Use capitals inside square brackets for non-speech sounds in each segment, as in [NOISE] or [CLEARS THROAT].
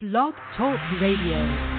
Blog Talk Radio.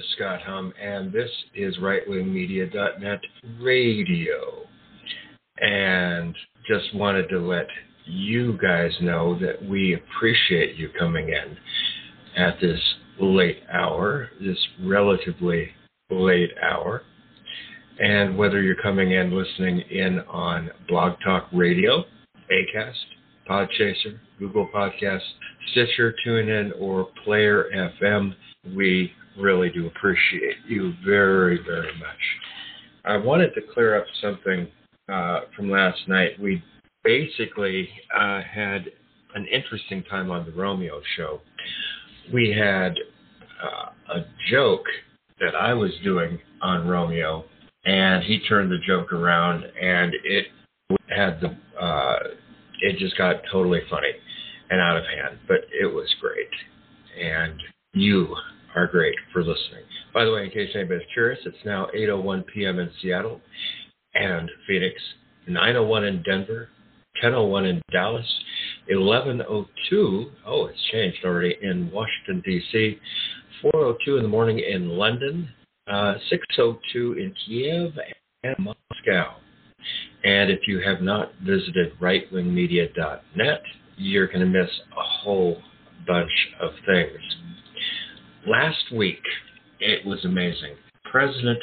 Is Scott Hum, and this is RightWingMedia.net Radio. And just wanted to let you guys know that we appreciate you coming in at this late hour, this relatively late hour. And whether you're coming in listening in on Blog Talk Radio, Acast, Podchaser, Google Podcasts, Stitcher, TuneIn, or Player FM, we really do appreciate you very, very much. I wanted to clear up something uh, from last night. We basically uh, had an interesting time on the Romeo show. We had uh, a joke that I was doing on Romeo, and he turned the joke around, and it had the uh, it just got totally funny and out of hand, but it was great. And you are great for listening. By the way, in case anybody's curious, it's now 8:01 p.m. in Seattle and Phoenix, 9:01 in Denver, 10:01 in Dallas, 11:02. Oh, it's changed already in Washington D.C., 4:02 in the morning in London, uh, 6:02 in Kiev and Moscow. And if you have not visited rightwingmedia.net, you're going to miss a whole bunch of things. Last week, it was amazing. President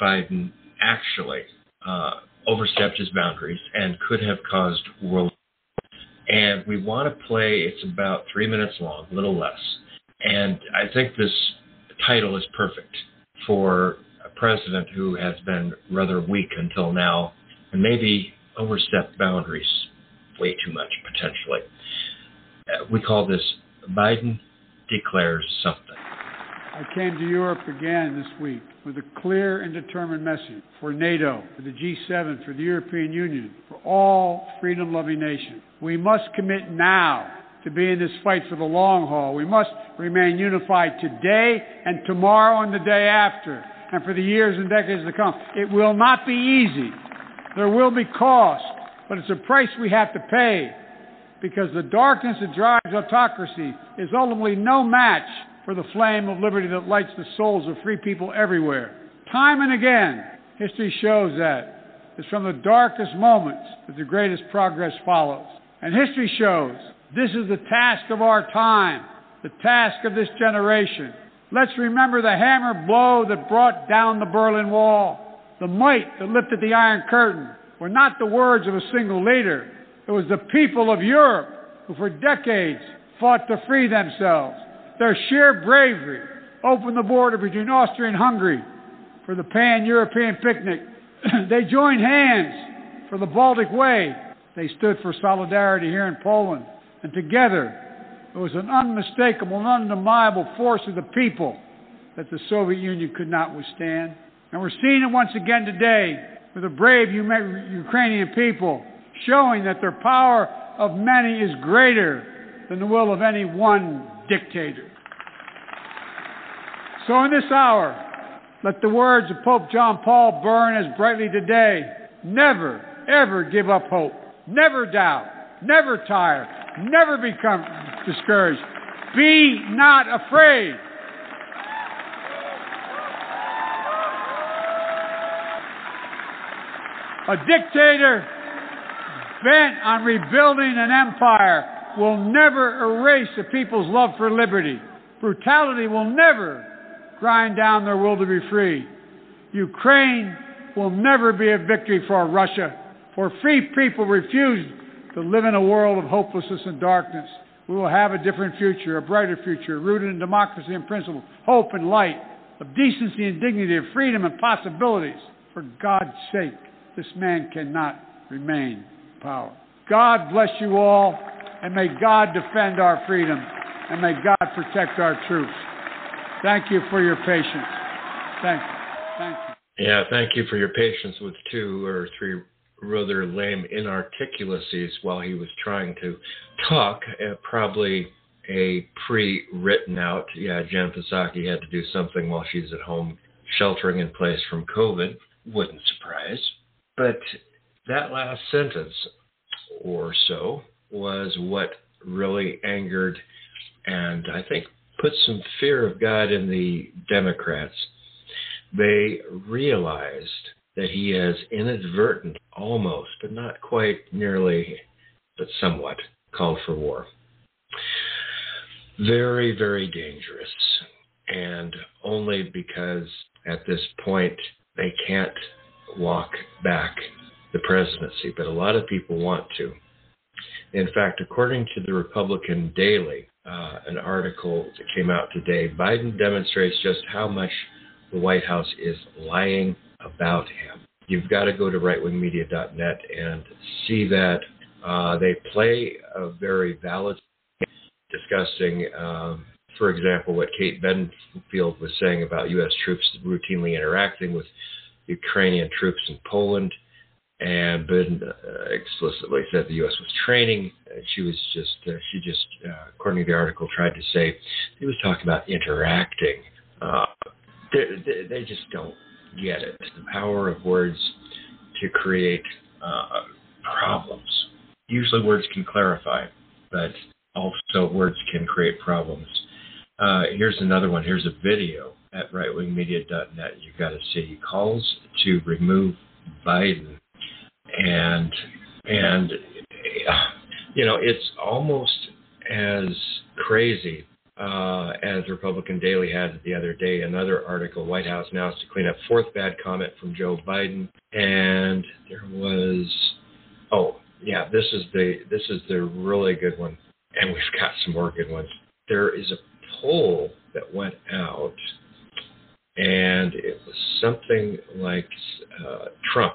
Biden actually uh, overstepped his boundaries and could have caused world. And we want to play, it's about three minutes long, a little less. And I think this title is perfect for a president who has been rather weak until now and maybe overstepped boundaries way too much potentially. Uh, we call this Biden declares something. I came to Europe again this week with a clear and determined message for NATO, for the G7, for the European Union, for all freedom loving nations. We must commit now to be in this fight for the long haul. We must remain unified today and tomorrow and the day after, and for the years and decades to come. It will not be easy. There will be cost, but it's a price we have to pay because the darkness that drives autocracy is ultimately no match for the flame of liberty that lights the souls of free people everywhere. Time and again, history shows that it's from the darkest moments that the greatest progress follows. And history shows this is the task of our time, the task of this generation. Let's remember the hammer blow that brought down the Berlin Wall. The might that lifted the Iron Curtain were not the words of a single leader. It was the people of Europe who for decades fought to free themselves. Their sheer bravery opened the border between Austria and Hungary for the pan-European picnic. [CLEARS THROAT] they joined hands for the Baltic Way. They stood for solidarity here in Poland. And together, it was an unmistakable and undeniable force of the people that the Soviet Union could not withstand. And we're seeing it once again today with the brave Ukrainian people showing that their power of many is greater than the will of any one dictator. So in this hour, let the words of Pope John Paul burn as brightly today. Never, ever give up hope. Never doubt. Never tire. Never become discouraged. Be not afraid. A dictator bent on rebuilding an empire will never erase a people's love for liberty. Brutality will never grind down their will to be free. Ukraine will never be a victory for Russia, For free people refuse to live in a world of hopelessness and darkness. We will have a different future, a brighter future, rooted in democracy and principle, hope and light, of decency and dignity, of freedom and possibilities. For God's sake, this man cannot remain in power. God bless you all, and may God defend our freedom, and may God protect our troops. Thank you for your patience. Thank you. Thank you. Yeah, thank you for your patience with two or three rather lame inarticulacies while he was trying to talk. Uh, probably a pre-written out. Yeah, Jen Psaki had to do something while she's at home sheltering in place from COVID. Wouldn't surprise. But that last sentence or so was what really angered and I think put some fear of God in the Democrats. They realized that he has inadvertent, almost, but not quite nearly, but somewhat, called for war. Very, very dangerous. And only because at this point they can't walk back the presidency, but a lot of people want to. In fact, according to the Republican Daily, uh, an article that came out today, Biden demonstrates just how much the White House is lying about him. You've got to go to rightwingmedia.net and see that. Uh, they play a very valid discussing, um, for example, what Kate Bedingfield was saying about U.S. troops routinely interacting with Ukrainian troops in Poland. And Biden uh, explicitly said the U.S. was training. she was just, uh, she just, uh, according to the article, tried to say he was talking about interacting. Uh, they, they, just don't get it. The power of words to create uh, problems. Usually, words can clarify, but also words can create problems. Uh, here's another one. Here's a video at rightwingmedia.net. You've got to see calls to remove Biden, and and you know it's almost as crazy uh, as Republican Daily had the other day, another article, White House now to clean up fourth bad comment from Joe Biden. And there was, oh, yeah, this is the this is the really good one, and we've got some more good ones. There is a poll that went out, and it was something like uh, Trump,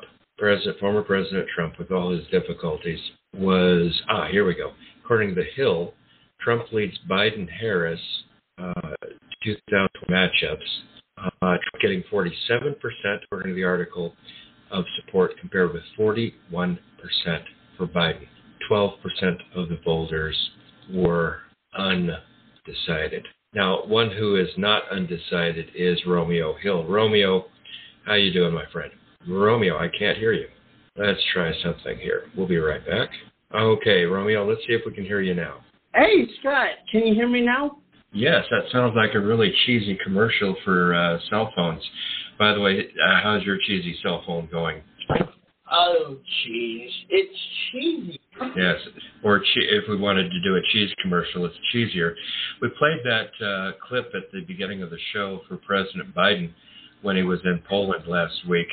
President, former President Trump, with all his difficulties, was ah, here we go. According to the Hill, Trump leads Biden Harris uh, 2000 matchups, uh, getting 47%, according to the article, of support compared with 41% for Biden. 12% of the voters were undecided. Now, one who is not undecided is Romeo Hill. Romeo, how you doing, my friend? Romeo, I can't hear you. Let's try something here. We'll be right back. Okay, Romeo, let's see if we can hear you now. Hey, Scott, can you hear me now? Yes, that sounds like a really cheesy commercial for uh, cell phones. By the way, uh, how's your cheesy cell phone going? Oh, cheese. It's cheesy. Yes, or che- if we wanted to do a cheese commercial, it's cheesier. We played that uh, clip at the beginning of the show for President Biden when he was in Poland last week,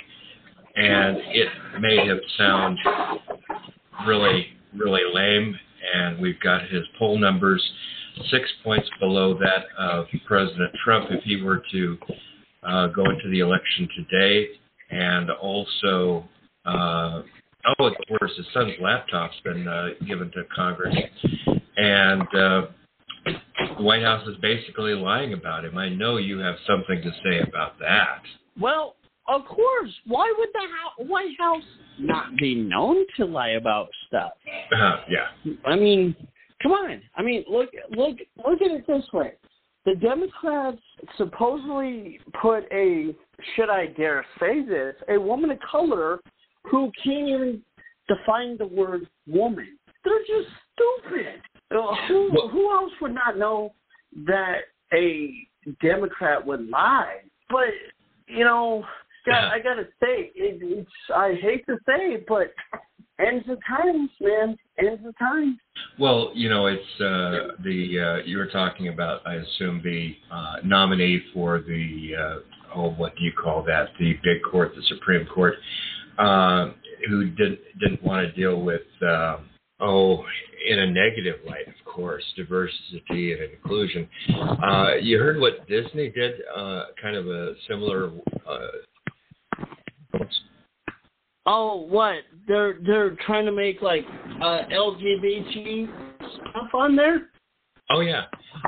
and it made him sound really, really lame and we've got his poll numbers six points below that of President Trump if he were to uh, go into the election today. And also, uh, oh, of course, his son's laptop's been uh, given to Congress. And uh, the White House is basically lying about him. I know you have something to say about that. Well, of course. Why would the White House not be known to lie about stuff? Uh, yeah. I mean, come on. I mean, look, look, look at it this way. The Democrats supposedly put a, should I dare say this, a woman of color who can't even define the word woman. They're just stupid. Uh, who, who else would not know that a Democrat would lie? But you know, got, I gotta say, it, it's. I hate to say it, but ends of times, man. Ends of times. Well, you know, it's uh, the uh, you were talking about. I assume the uh, nominee for the uh, oh, what do you call that? The big court, the Supreme Court. Uh, who didn't didn't want to deal with uh, oh in a negative light, of course, diversity and inclusion. Uh, you heard what Disney did, uh, kind of a similar. Uh, Oh, what? They're they're trying to make like uh, LGBT stuff on there. Oh yeah,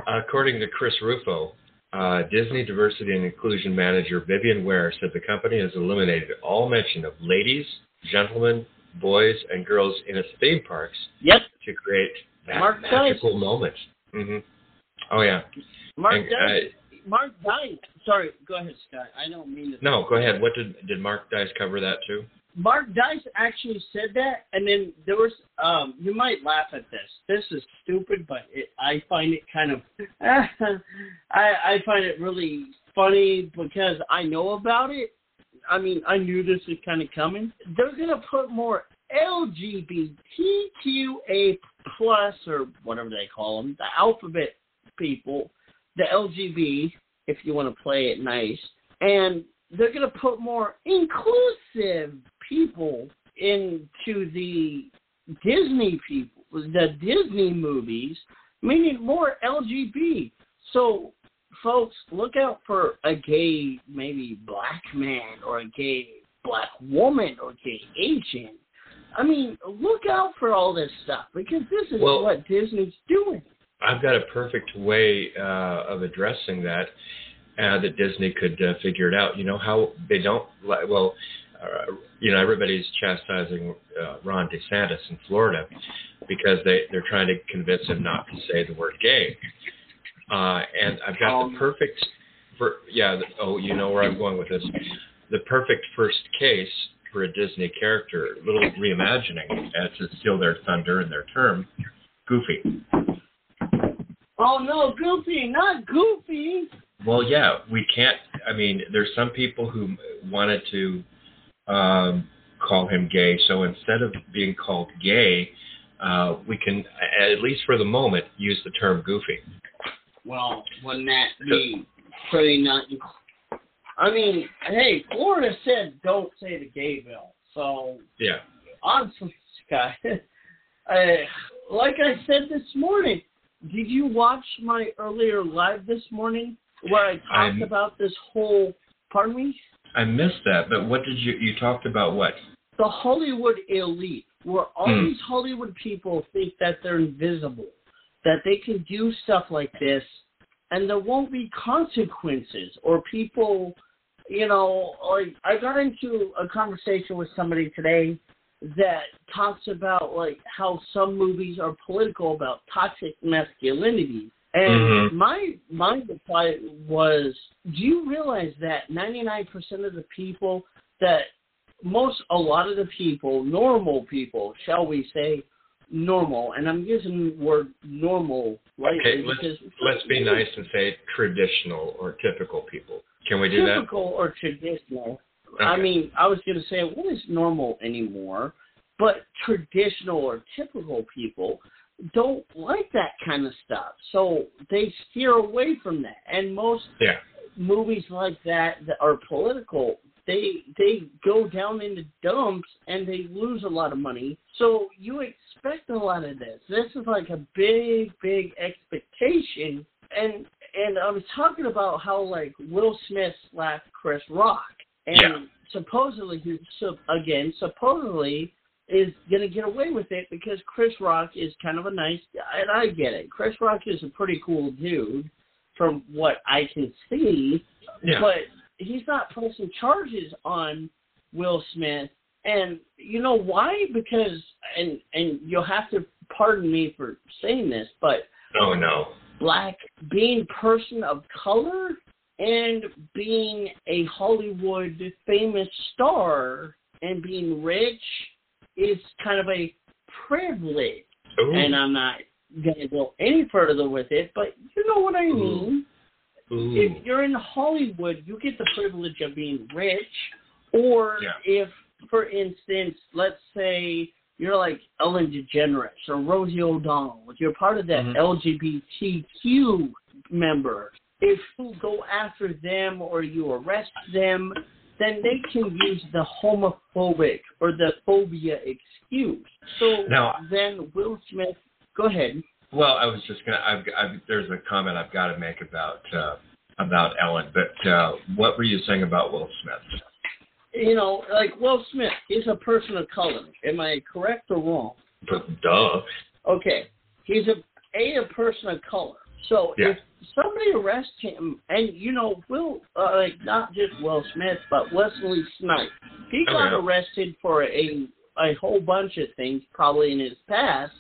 according to Chris Rufo, uh, Disney diversity and inclusion manager Vivian Ware said the company has eliminated all mention of ladies, gentlemen, boys, and girls in its theme parks Yep, to create that Mark magical moment. hmm Oh yeah. Mark And, Dice. uh, Mark Dice. Sorry, go ahead, Scott. I don't mean to. no, go ahead. What did did Mark Dice cover that too? Mark Dice actually said that, and then there was. Um, you might laugh at this. This is stupid, but it, I find it kind of. [LAUGHS] I I find it really funny because I know about it. I mean, I knew this was kind of coming. They're gonna put more LGBTQA plus or whatever they call them, the alphabet people, the LGB, if you want to play it nice, and they're going to put more inclusive people into the Disney people, the Disney movies, meaning more LGB. So, folks, look out for a gay, maybe black man or a gay black woman or gay Asian. I mean, look out for all this stuff because this is Well- what Disney's doing. I've got a perfect way uh, of addressing that uh, that Disney could uh, figure it out. You know how they don't well, uh, you know everybody's chastising uh, Ron DeSantis in Florida because they they're trying to convince him not to say the word gay. Uh, and I've got Um, the perfect for yeah. The, oh, you know where I'm going with this. The perfect first case for a Disney character, a little reimagining uh, to steal their thunder in their term. Goofy. Oh no, Goofy, not Goofy. Well, yeah, we can't. I mean, there's some people who wanted to um, call him gay. So instead of being called gay, uh, we can, at least for the moment, use the term goofy. Well, wouldn't that be pretty not? I mean, hey, Florida said don't say the gay bill. So Yeah. honestly, [LAUGHS] Scott, uh, like I said this morning, did you watch my earlier live this morning where I talked I'm- about this whole? Pardon me. I missed that, but what did you you talked about? What? the Hollywood elite, where all Hmm. these Hollywood people think that they're invisible, that they can do stuff like this, and there won't be consequences, or people, you know, like I got into a conversation with somebody today that talks about like how some movies are political about toxic masculinity. And Mhm. my my reply was, do you realize that 99% of the people that most a lot of the people, normal people, shall we say, normal, and I'm using the word normal lightly Okay, let's because let's be nice and say traditional or typical people. Can we do that? typical or traditional. I mean, I was going to say what is normal anymore, but traditional or typical people don't like that kind of stuff, so they steer away from that. And most Yeah. movies like that that are political, they they go down into dumps and they lose a lot of money. So you expect a lot of this. This is like a big, big expectation. And and I was talking about how like Will Smith slash Chris Rock, and Yeah. supposedly he so again supposedly is gonna get away with it because Chris Rock is kind of a nice guy, and I get it. Chris Rock is a pretty cool dude, from what I can see Yeah. but he's not pressing charges on Will Smith. And you know why? Because and and you'll have to pardon me for saying this, but oh no. black being person of color and being a Hollywood famous star and being rich is kind of a privilege. Ooh. And I'm not gonna go any further with it, but you know what I mean Ooh. if you're in Hollywood, you get the privilege of being rich. Or Yeah. if, for instance, let's say you're like Ellen DeGeneres or Rosie O'Donnell, if you're part of that Mhm. LGBTQ member, if you go after them or you arrest them, then they can use the homophobic or the phobia excuse. So Now- then Will Smith, go ahead. Well, I was just gonna. I've, I've, there's a comment I've got to make about uh, about Ellen, but uh, what were you saying about Will Smith? You know, like Will Smith, he's a person of color. Am I correct or wrong? But duh. Okay, he's a a, a person of color. So Yeah. if somebody arrests him, and you know, Will, uh, like not just Will Smith, but Wesley Snipes, he Oh, got yeah. arrested for a a whole bunch of things, probably in his past,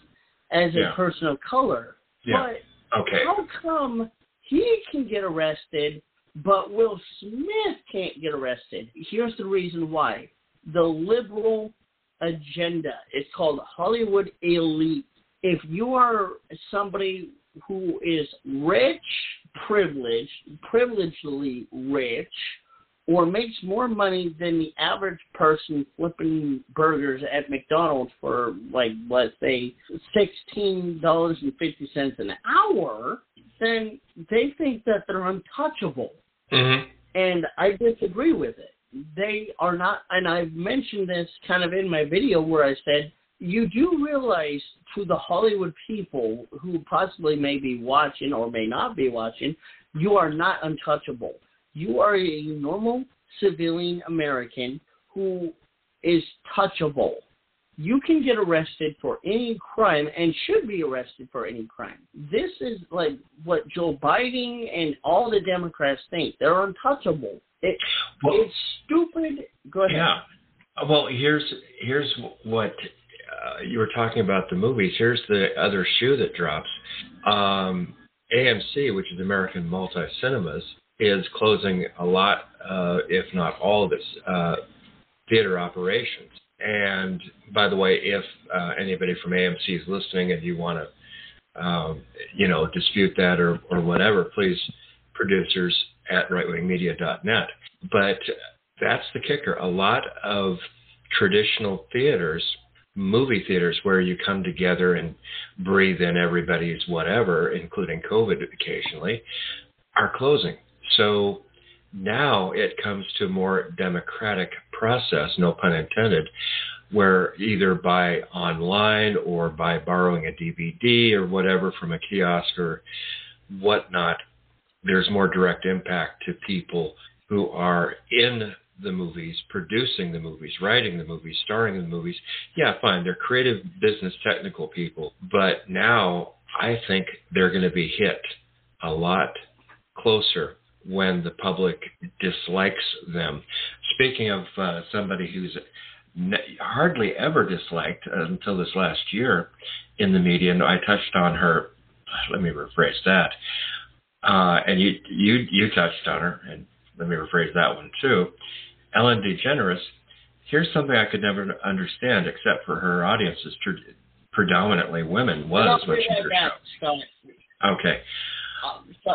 as Yeah. a person of color. Yeah. But Okay. how come he can get arrested, but Will Smith can't get arrested? Here's the reason why: the liberal agenda. It's called Hollywood elite. If you are somebody who is rich, privileged, privilegedly rich, or makes more money than the average person flipping burgers at McDonald's for like let's say sixteen dollars and fifty cents an hour, then they think that they're untouchable hmm and I disagree with it. They are not, and I've mentioned this kind of in my video where I said, you do realize to the Hollywood people who possibly may be watching or may not be watching, you are not untouchable. You are a normal civilian American who is touchable. You can get arrested for any crime and should be arrested for any crime. This is like what Joe Biden and all the Democrats think. They're untouchable. It, Well, it's stupid. Go ahead. Yeah. Well, here's here's what uh, you were talking about the movies. Here's the other shoe that drops. Um, AMC, which is American Multi Cinemas, is closing a lot, uh, if not all of its uh, theater operations. And by the way, if uh, anybody from AMC is listening and you want to, um, you know, dispute that or, or whatever, please producers at rightwingmedia.net. But that's the kicker. A lot of traditional theaters, movie theaters, where you come together and breathe in everybody's whatever, including COVID occasionally, are closing. So now it comes to a more democratic process, no pun intended, where either by online or by borrowing a DVD or whatever from a kiosk or whatnot, there's more direct impact to people who are in the movies, producing the movies, writing the movies, starring in the movies. Yeah, fine, they're creative business technical people, but now I think they're going to be hit a lot closer when the public dislikes them. Speaking of uh, somebody who's hardly ever disliked until this last year in the media, and I touched on her. Let me rephrase that. Uh, and you you you touched on her, and let me rephrase that one too. Ellen DeGeneres. Here's something I could never understand, except for her audience is tr- predominantly women. Was when she right did her back, show. Scott. Okay. Um, so,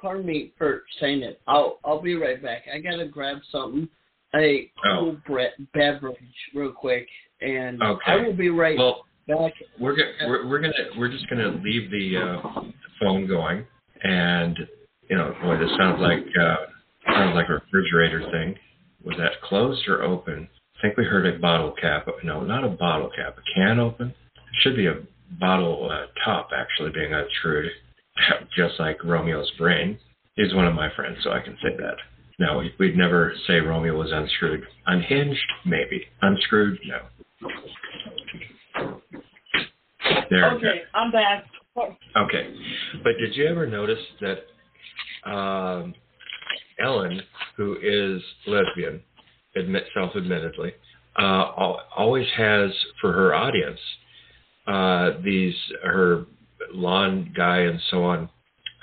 pardon me for saying it. I'll I'll be right back. I gotta grab something, a cool bre- beverage, real quick, and Okay. I will be right Well, back. we're go- we're, we're gonna we're just gonna leave the uh, phone going, and you know, boy, this sounds like uh, sounds like a refrigerator thing. Was that closed or open? I think we heard a bottle cap. No, not a bottle cap. A can open. It should be a bottle uh, top actually being unscrewed, [LAUGHS] just like Romeo's brain. He's one of my friends, so I can say that. No, we- we'd never say Romeo was unscrewed. Unhinged, maybe. Unscrewed, no. There. Okay, I'm back. Okay. But did you ever notice that um, Ellen, who is lesbian, admit self-admittedly, uh, always has for her audience uh, these her lawn guy and so on,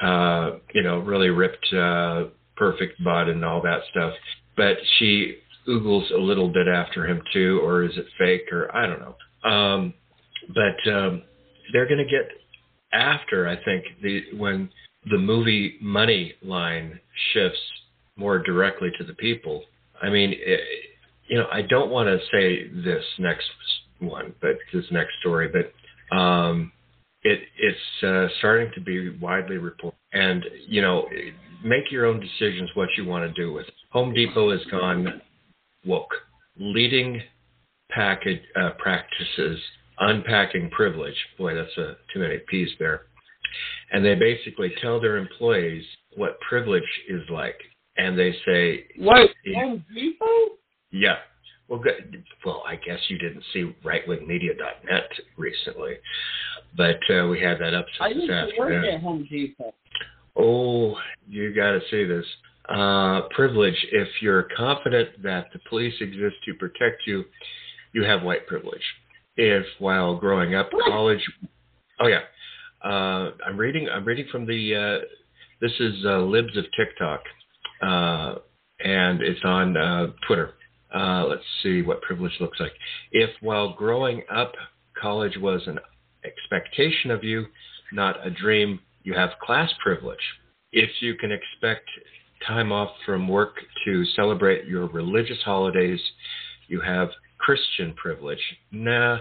uh, you know, really ripped, uh, perfect butt and all that stuff. But she oogles a little bit after him too, or is it fake, or I don't know. Um, but um, they're going to get after I think the when the movie money line shifts more directly to the people. I mean, it, you know, I don't want to say this next one, but this next story, but um, it it's uh, starting to be widely reported, and you know, make your own decisions what you want to do with. it. Home Depot has gone woke, leading package uh, practices, unpacking privilege. Boy, that's a, too many P's there. And they basically tell their employees what privilege is like, and they say, What? Home Depot? yeah. Well, good. Well, I guess you didn't see rightwingmedia.net recently, but uh, we had that up I this used to work at Home Depot. Oh, you got to see this. Uh, privilege. If you're confident that the police exist to protect you, you have white privilege. If while growing up, college. Oh yeah, uh, I'm reading. I'm reading from the. Uh, this is uh, Libs of TikTok, uh, and it's on uh, Twitter. Uh, let's see what privilege looks like. If while growing up, college was an expectation of you, not a dream, you have class privilege. If you can expect time off from work to celebrate your religious holidays, you have Christian privilege. Nah,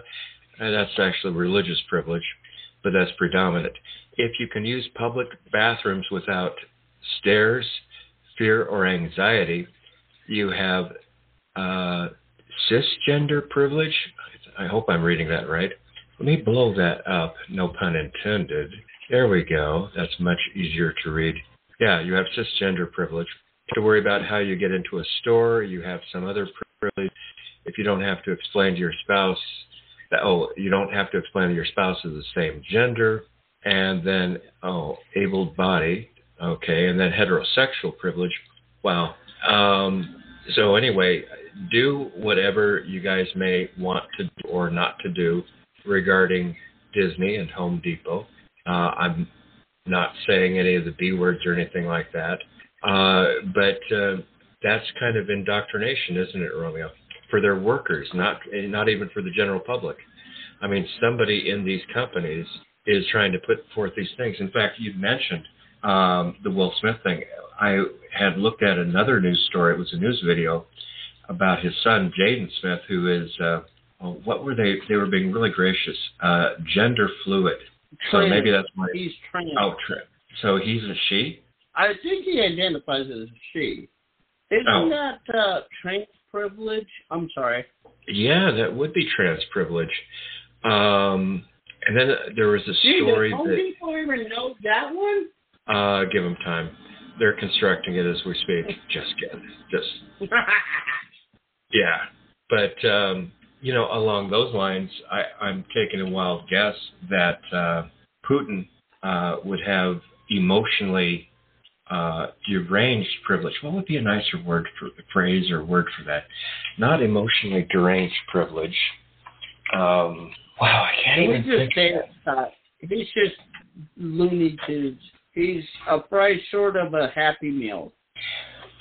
that's actually religious privilege, but that's predominant. If you can use public bathrooms without stairs, fear, or anxiety, you have uh, cisgender privilege. I hope I'm reading that right. Let me blow that up, no pun intended. There we go. That's much easier to read. Yeah, you have cisgender privilege. To worry about how you get into a store, you have some other privilege. If you don't have to explain to your spouse that, oh, you don't have to explain that your spouse is the same gender. And then, oh, able body. Okay. And then heterosexual privilege. Wow. Um, so, anyway, do whatever you guys may want to do or not to do regarding Disney and Home Depot. Uh, I'm not saying any of the B words or anything like that. Uh, but uh, that's kind of indoctrination, isn't it, Romeo? For their workers, not not even for the general public. I mean, somebody in these companies is trying to put forth these things. In fact, you mentioned um, the Will Smith thing. I had looked at another news story. It was a news video about his son, Jaden Smith, who is uh, what were they? They were being really gracious, uh, gender fluid. So maybe that's why. He's trans. Oh, so he's a she. I think he identifies as a she. Isn't Oh. that uh, trans privilege? I'm sorry. Yeah, that would be trans privilege. Um, and then there was a story Home that Depot even know that one? uh, give them time. They're constructing it as we speak. Just kidding. Just [LAUGHS] yeah. But um, you know, along those lines, I, I'm taking a wild guess that uh, Putin uh, would have emotionally uh, deranged privilege. What would be a nicer word for phrase or word for that? Not emotionally deranged privilege. Um, wow, I can't even just think. Scott. He's just Looney Tunes. He's a price short of a Happy Meal.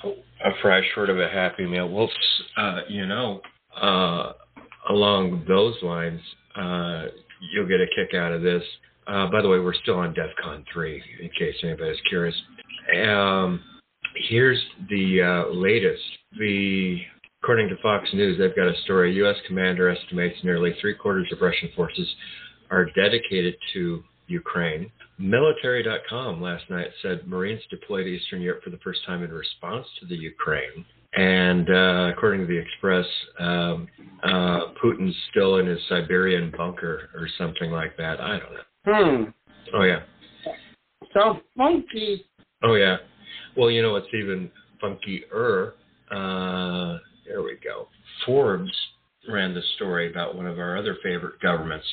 a fry short of a happy meal. Well, uh, you know, uh, along those lines, uh, you'll get a kick out of this. Uh, by the way, we're still on DEFCON 3, in case anybody's curious. Um, here's the uh, latest. The according to Fox News, they've got a story. U.S. commander estimates nearly three quarters of Russian forces are dedicated to Ukraine. Military.com last night said Marines deployed to Eastern Europe for the first time in response to the Ukraine. And uh, according to the Express, um, uh, Putin's still in his Siberian bunker or something like that. I don't know. Hmm. Oh yeah. So funky. Oh yeah. Well, you know what's even funkier? Uh, there we go. Forbes ran the story about one of our other favorite governments,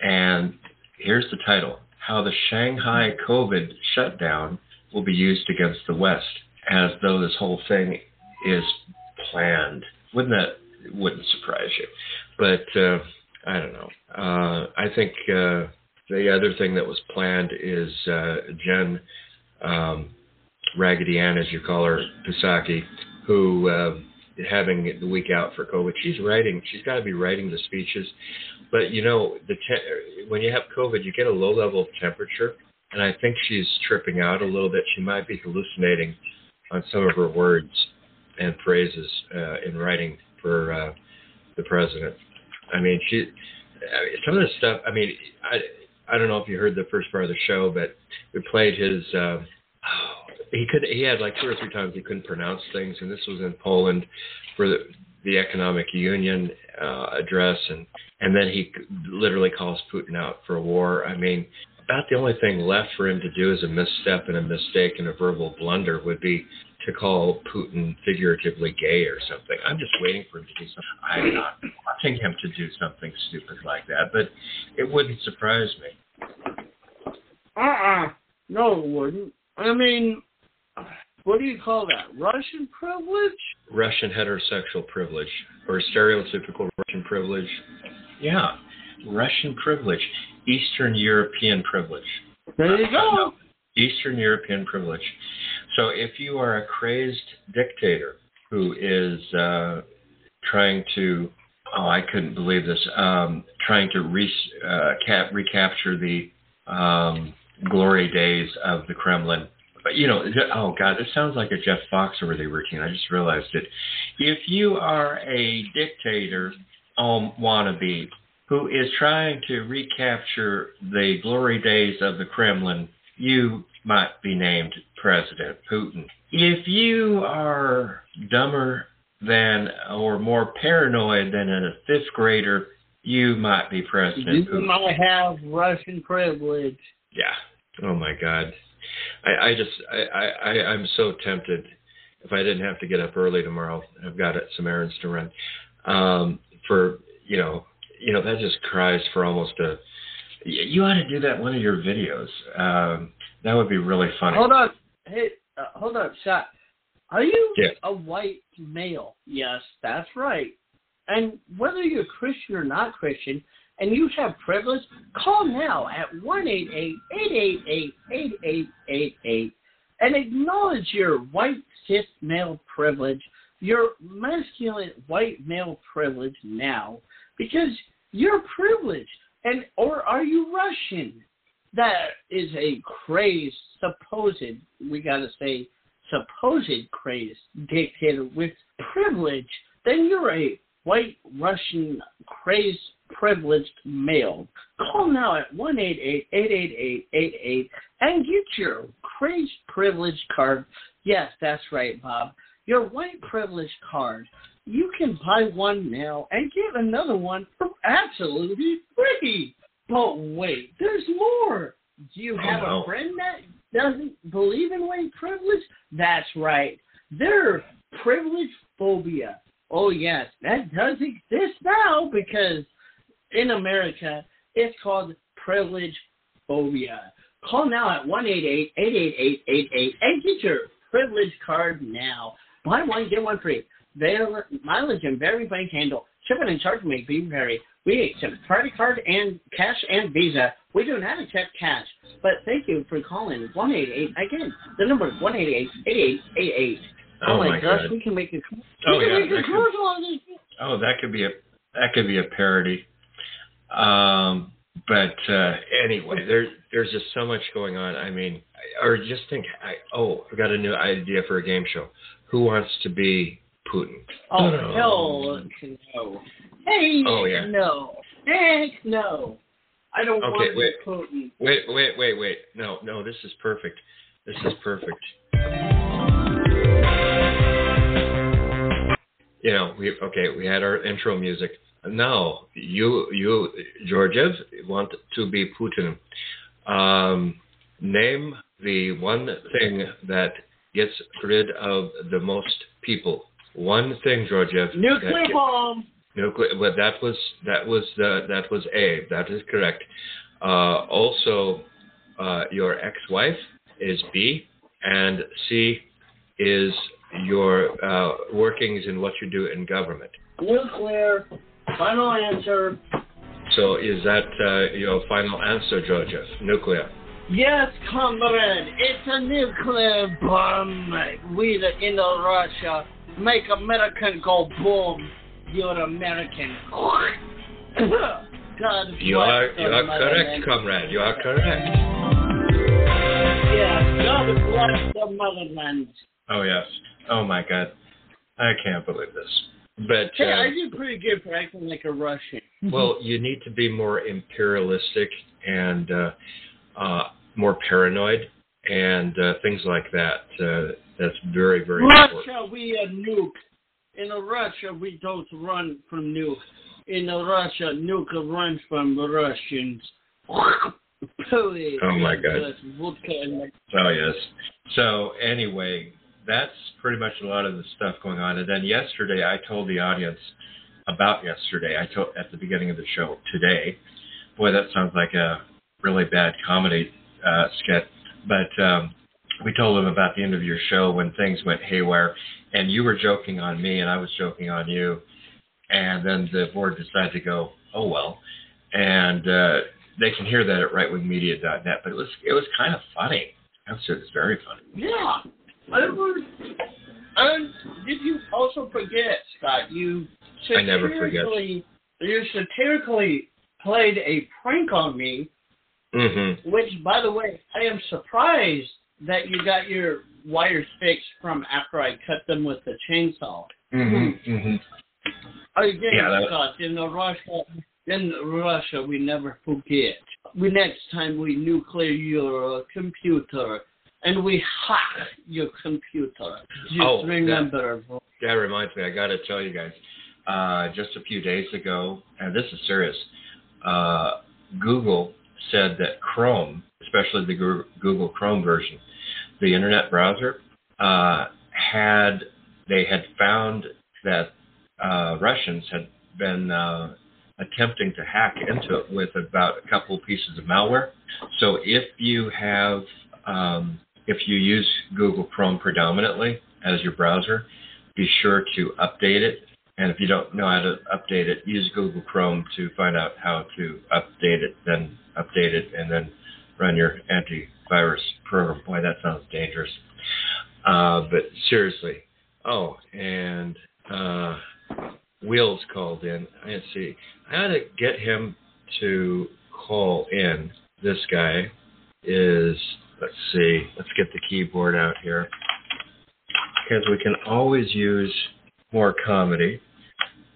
and here's the title: How the Shanghai COVID shutdown will be used against the West, as though this whole thing is planned. Wouldn't that? Wouldn't surprise you, but uh, I don't know. Uh, I think uh, the other thing that was planned is uh, Jen um, Raggedy Ann, as you call her, Pisaki, who uh, having the week out for COVID. She's writing. She's got to be writing the speeches. But you know, the te- when you have COVID, you get a low level of temperature, and I think she's tripping out a little bit. She might be hallucinating on some of her words and phrases uh, in writing for uh, the president. I mean, she. I mean, some of the stuff. I mean, I I don't know if you heard the first part of the show, but we played his. Uh, he could. He had like two or three times he couldn't pronounce things, and this was in Poland, for the the economic union uh, address, and and then he literally calls Putin out for a war. I mean, about the only thing left for him to do as a misstep and a mistake and a verbal blunder would be to call Putin figuratively gay or something. I'm just waiting for him to do something. I'm not watching him to do something stupid like that, but it wouldn't surprise me. Uh-uh. No, it wouldn't. I mean, what do you call that? Russian privilege? Russian heterosexual privilege or stereotypical Russian privilege. Yeah, Russian privilege, Eastern European privilege. There you go. Eastern European privilege. So if you are a crazed dictator who is uh, trying to, oh, I couldn't believe this, um, trying to re- uh, cap- recapture the um, glory days of the Kremlin. But you know, oh God, this sounds like a Jeff Foxworthy routine. I just realized it. If you are a dictator um, wannabe who is trying to recapture the glory days of the Kremlin, you might be named President Putin. If you are dumber than or more paranoid than a fifth grader, you might be President You Putin. might have Russian privilege. Yeah. Oh my God. I, I just I, I I'm so tempted. If I didn't have to get up early tomorrow, I've got some errands to run. Um, for you know, you know that just cries for almost a. You ought to do that one of your videos. Um, that would be really funny. Hold on, Hey, uh, hold on, Shot. Are you yeah. a white male? Yes, that's right. And whether you're Christian or not Christian, and you have privilege, call now at 1 888 and acknowledge your white cis male privilege, your masculine white male privilege now, because you're privileged. And or are you Russian? That is a crazed, supposed, we gotta say, supposed crazed dictator with privilege, then you're a white Russian crazed privileged male. Call now at one eight eight eight eight eight eight eight and get your crazed privilege card. Yes, that's right, Bob. Your white privilege card. You can buy one now and get another one for absolutely free. But wait, there's more. Do you have a friend that doesn't believe in white privilege? That's right. They're privilege phobia. Oh yes, that does exist now because in America it's called privilege phobia. Call now at one eight eight eight eight eight eight eight and get your privilege card now. Buy one, get one free. Vail- mileage and very bank handle. Shipping and charge may be vary. We accept credit card and cash and Visa. We do not accept cash. But thank you for calling 188. Again, the number is 188-8888. Oh, my, my gosh, God. we can make a, Oh, we can yeah, make a commercial on this. Oh, that could be a that could be a parody. Um, but uh, anyway, there there's just so much going on. I mean, I- or just think, I, oh, I've got a new idea for a game show. Who wants to be Putin? Oh, Oh. hell no. Hey, Oh, yeah. no. Heck no. I don't Okay, want wait. Putin. Wait, wait, wait, wait. No, no, this is perfect. This is perfect. You know, we okay. We had our intro music. Now you, you, Georgiev, want to be Putin. Um, name the one thing that gets rid of the most people. One thing, Georgiev. Nuclear get- bomb. Nuclear. Well, that was that was the that was A. That is correct. Uh, also, uh, your ex-wife is B, and C is your uh, workings and what you do in government. Nuclear. Final answer. So, is that uh, your final answer, Georgia? Nuclear. Yes, comrade. It's a nuclear bomb. We the Russia make American go boom. You're American. [COUGHS] God You are you are correct, comrade. You are correct. Yes, God bless the motherland. Oh yes. Oh my God. I can't believe this. But Hey, uh, I did pretty good for acting like a Russian. [LAUGHS] well, you need to be more imperialistic and uh, uh, more paranoid and uh, things like that. That's very, very important. Russia, we a nuke. in Russia we don't run from nuke. In Russia, nuke runs from Russians. Oh, my God. Just vodka and Oh yes. So anyway, that's pretty much a lot of the stuff going on. And then yesterday, I told the audience about yesterday. I told at the beginning of the show today. Boy, that sounds like a really bad comedy uh, sketch. But um, we told them about the end of your show when things went haywire, and you were joking on me, and I was joking on you. And then the board decided to go, oh well, and uh, they can hear that at rightwingmedia.net. But it was it was kind of funny. It was very funny. Yeah. I was, and did you also forget, Scott? You I never forget. satirically, you satirically played a prank on me, Mm-hmm. which, by the way, I am surprised that you got your wires fixed from after I cut them with the chainsaw. Mm-hmm. Mm-hmm. Again, Yeah, that- in Russia, in Russia, we never forget. We next time we nuclear your computer and we hack your computer. Just Oh, remember. That reminds me, I got to tell you guys, uh, just a few days ago, and this is serious, uh, Google said that Chrome, especially the Google Chrome version, the internet browser, uh, had they had found that uh, Russians had been uh, attempting to hack into it with about a couple pieces of malware. So if you have um, if you use Google Chrome predominantly as your browser, be sure to update it. And if you don't know how to update it, use Google Chrome to find out how to update it, then update it, and then run your antivirus program. Boy, that sounds dangerous. Uh, but seriously, oh, and uh, Wheels called in. Let's see. I ought to get him to call in. This guy is, let's see, let's get the keyboard out here. Because we can always use more comedy.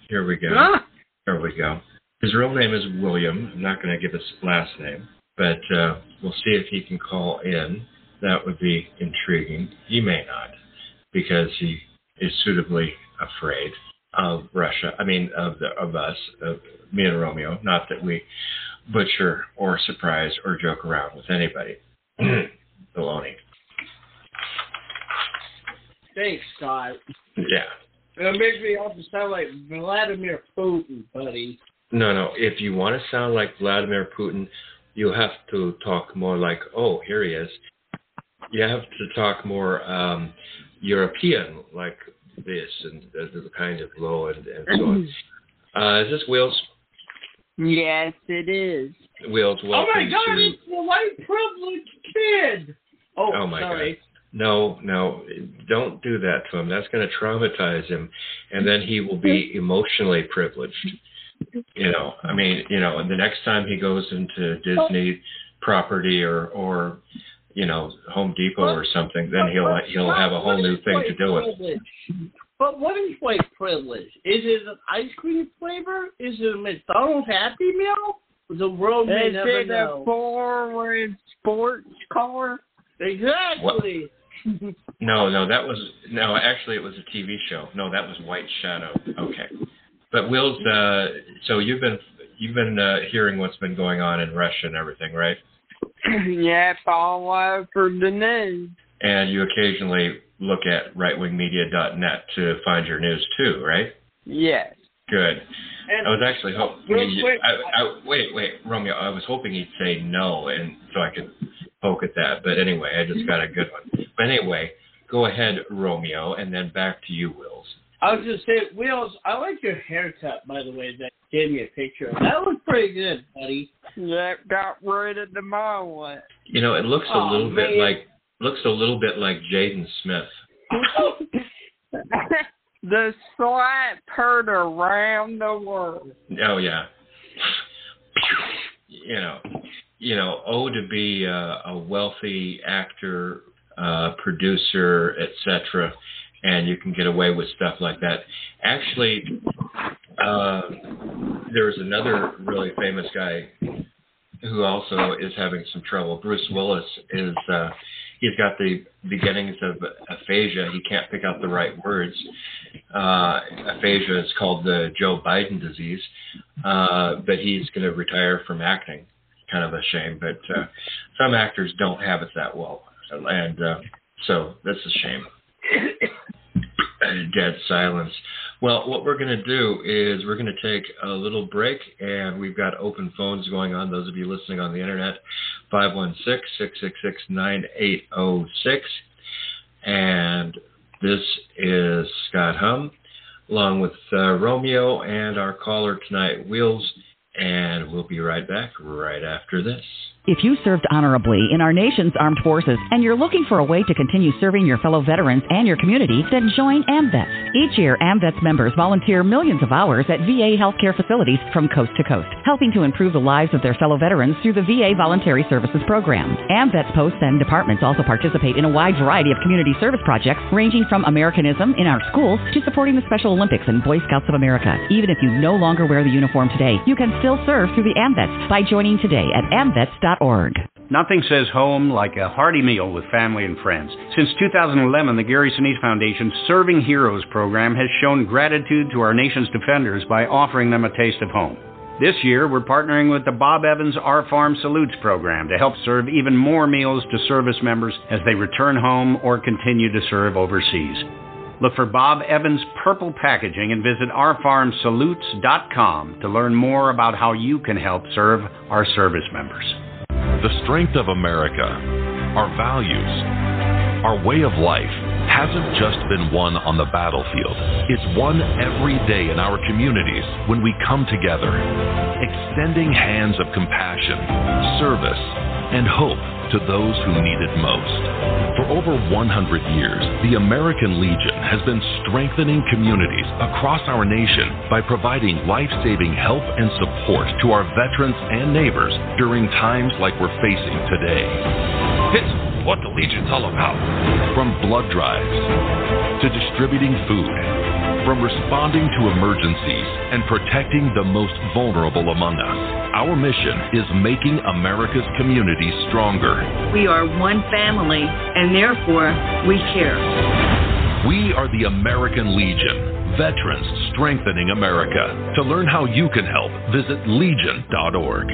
Here we go. Ah, There we go. His real name is William. I'm not going to give his last name, but uh, we'll see if he can call in. That would be intriguing. He may not, because he is suitably afraid of Russia. I mean, of the of us, of me and Romeo. Not that we butcher or surprise or joke around with anybody. [CLEARS THROAT] Baloney. thanks, Scott. Yeah. It makes me also sound like Vladimir Putin, buddy. No, no. If you want to sound like Vladimir Putin, you have to talk more like, oh, here he is. You have to talk more um, European, like this, and the kind of low and, and so on. [CLEARS THROAT] Uh, is this Will's? Yes, it is. Wheels, Oh my God, to. it's the white privileged kid. Oh, Oh, my sorry. No, no, don't do that to him. That's going to traumatize him, and then he will be [LAUGHS] emotionally privileged. You know, I mean, you know, and the next time he goes into Disney property or or you know Home Depot or something, then he'll he'll have a whole new thing to do with. But what is white privilege? Is it an ice cream flavor? Is it a McDonald's Happy Meal? The world may Is never it know. a four-wheel sports car? Exactly. No, no, that was no. Actually, it was a TV show. No, that was White Shadow. Okay, but Will's. Uh, so you've been you've been uh, hearing what's been going on in Russia and everything, right? [CLEARS THROAT] yep, all over the news. And you occasionally look at rightwingmedia.net to find your news too, right? Yes. Good. And I was actually hoping. Real I, I, wait, wait, Romeo. I was hoping he'd say no, and so I could poke at that. But anyway, I just got a good one. But anyway, go ahead, Romeo, and then back to you, Wills. I was just saying, Wheels, I like your haircut, by the way, that gave me a picture of. That was pretty good, buddy. That got rid of the mullet. You know, it looks a Aw, little bit like looks a little bit like Jaden Smith. [LAUGHS] the slap heard around the world. Oh yeah. You know, you know, oh to be a, a wealthy actor, uh, producer, etc., and you can get away with stuff like that. Actually, uh, there's another really famous guy who also is having some trouble. Bruce Willis is uh, he's got the beginnings of aphasia. He can't pick out the right words. Uh, aphasia is called the Joe Biden disease, uh, but he's going to retire from acting. Kind of a shame, but uh, some actors don't have it that well, and uh, so that's a shame. [COUGHS] Dead silence. Well, what we're going to do is we're going to take a little break, and we've got open phones going on. Those of you listening on the internet, 516 666 9806. And this is Scott Hum, along with uh, Romeo and our caller tonight, Wheels. And we'll be right back right after this. If you served honorably in our nation's armed forces and you're looking for a way to continue serving your fellow veterans and your community, then join AMVETS. Each year, AMVETS members volunteer millions of hours at VA healthcare facilities from coast to coast, helping to improve the lives of their fellow veterans through the VA Voluntary Services Program. AMVETS posts and departments also participate in a wide variety of community service projects, ranging from Americanism in our schools to supporting the Special Olympics and Boy Scouts of America. Even if you no longer wear the uniform today, you can still serve through the AMVETS by joining today at amvets.org. Nothing says home like a hearty meal with family and friends. Since 2011, the Gary Sinise Foundation Serving Heroes program has shown gratitude to our nation's defenders by offering them a taste of home. This year, we're partnering with the Bob Evans Our Farm Salutes program to help serve even more meals to service members as they return home or continue to serve overseas. Look for Bob Evans Purple Packaging and visit ourfarmsalutes.com to learn more about how you can help serve our service members. The strength of America, our values, our way of life hasn't just been won on the battlefield. It's won every day in our communities when we come together, extending hands of compassion, service, and hope to those who need it most. For over 100 years, the American Legion has been strengthening communities across our nation by providing life saving help and support to our veterans and neighbors during times like we're facing today. It's what the Legion's all about. From blood drives to distributing food, from responding to emergencies and protecting the most vulnerable among us. Our mission is making America's communities stronger. We are one family, and therefore we care. We are the American Legion, veterans strengthening America. To learn how you can help, visit legion.org.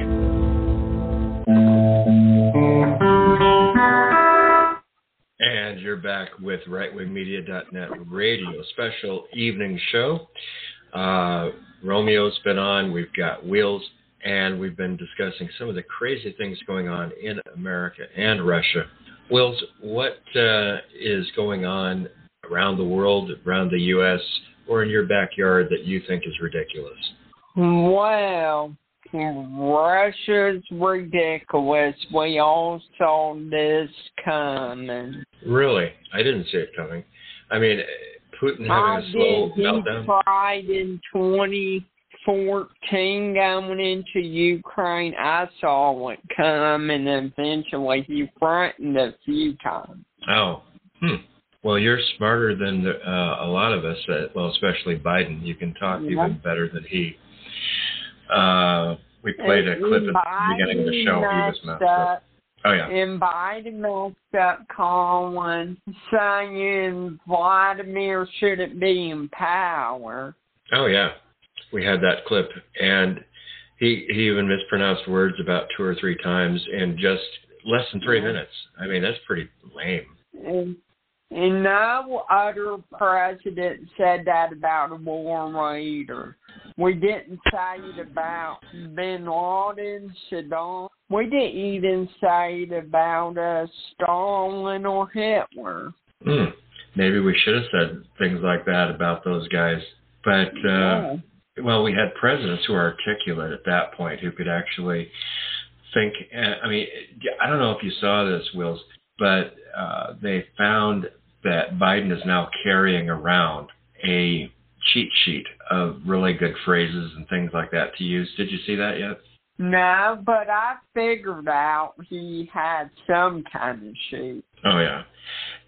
And you're back with rightwingmedia.net radio special evening show. Uh, Romeo's been on, we've got Wheels, and we've been discussing some of the crazy things going on in America and Russia. Wills, what uh, is going on around the world, around the U.S., or in your backyard that you think is ridiculous? Well, Russia's ridiculous. We all saw this coming. Really? I didn't see it coming. I mean, Putin I having a slow did. He meltdown. tried in 2014 going into Ukraine. I saw it coming. Eventually, he threatened a few times. Oh, hmm. Well, you're smarter than uh, a lot of us. Uh, well, especially Biden. You can talk Yeah. even better than he. Uh, we played a clip at the beginning of the show. He was messed messed up. Oh yeah. And Biden messed up calling, saying Vladimir shouldn't be in power. Oh yeah. We had that clip, and he he even mispronounced words about two or three times in just less than three minutes. I mean, that's pretty lame. And, and no other president said that about a war leader. We didn't say it about Bin Laden, Saddam. We didn't even say it about uh, Stalin or Hitler. Hmm. Maybe we should have said things like that about those guys. But uh, Yeah. Well, we had presidents who were articulate at that point, who could actually think. uh, I mean, I don't know if you saw this, Wills, but uh, they found that Biden is now carrying around a cheat sheet of really good phrases and things like that to use. Did you see that yet? No, but I figured out he had some kind of sheet. Oh yeah.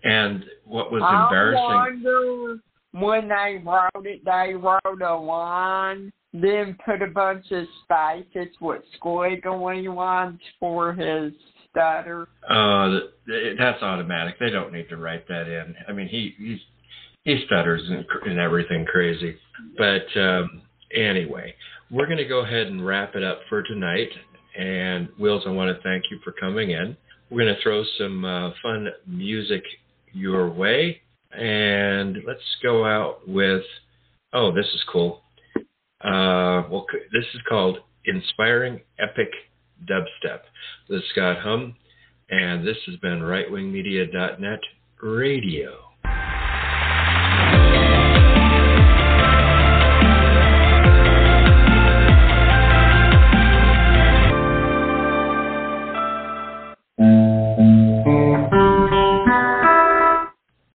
And what was I embarrassing? wonder when they wrote it, they wrote a line, then put a bunch of spaces with squiggly lines for his stutter? Uh, that's automatic. They don't need to write that in. I mean, he he's, he stutters and, and everything crazy. But um, anyway, we're going to go ahead and wrap it up for tonight. And Wills, I want to thank you for coming in. We're going to throw some uh, fun music your way, and let's go out with. Oh, this is cool. Uh, well, this is called Inspiring Epic Dubstep. This is Scott Hum, and this has been RightWingMedia.net Radio.